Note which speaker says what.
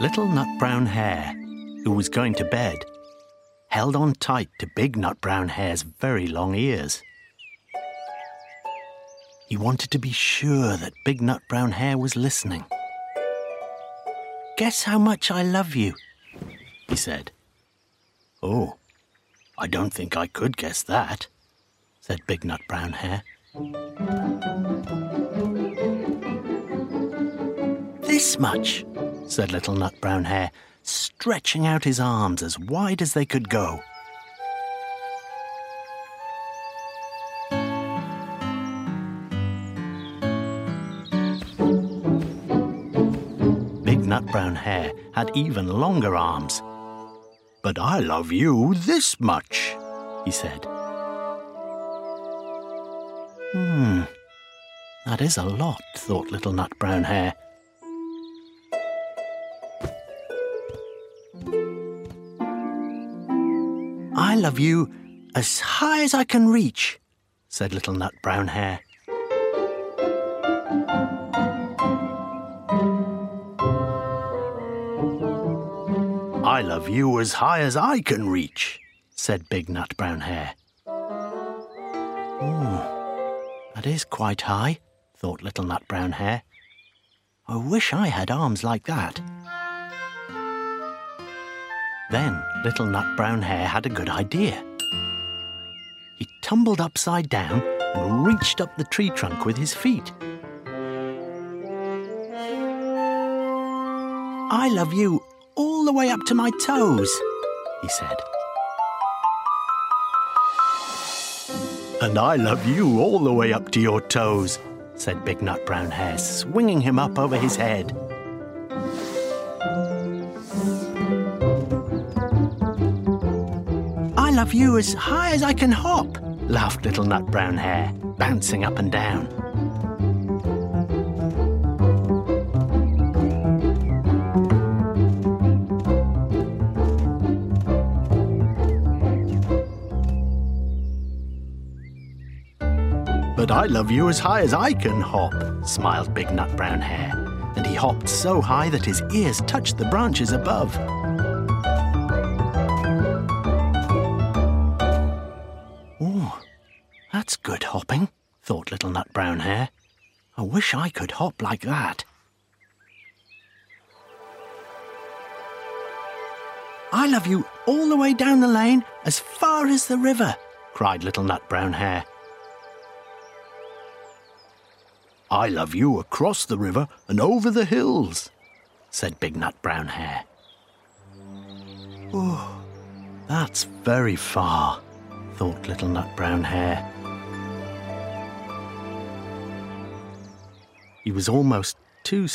Speaker 1: Little Nut Brown Hare, who was going to bed, held on tight to Big Nut Brown Hare's very long ears. He wanted to be sure that Big Nut Brown Hare was listening. Guess how much I love you, he said. Oh, I don't think I could guess that, said Big Nut Brown Hare. This much, said Little Nut Brown Hare, stretching out his arms as wide as they could go. Big Nut Brown Hare had even longer arms. But I love you this much, he said. Hmm, that is a lot, thought Little Nut Brown Hare. I love you as high as I can reach, said Little Nut Brown Hare. I love you as high as I can reach, said Big Nut Brown Hare. Hmm, that is quite high, thought Little Nut Brown Hare. I wish I had arms like that. Then Little Nut Brown Hare had a good idea. He tumbled upside down and reached up the tree trunk with his feet. I love you all the way up to my toes, he said. And I love you all the way up to your toes, said Big Nut Brown Hare, swinging him up over his head. I love you as high as I can hop, laughed Little Nut Brown Hare, bouncing up and down. But I love you as high as I can hop, smiled Big Nut Brown Hare, and he hopped so high that his ears touched the branches above. Oh, that's good hopping, thought Little Nut Brown Hare. I wish I could hop like that. I love you all the way down the lane as far as the river, cried Little Nut Brown Hare. I love you across the river and over the hills, said Big Nut Brown Hare. Oh, that's very far, thought Little Nut Brown Hare. He was almost too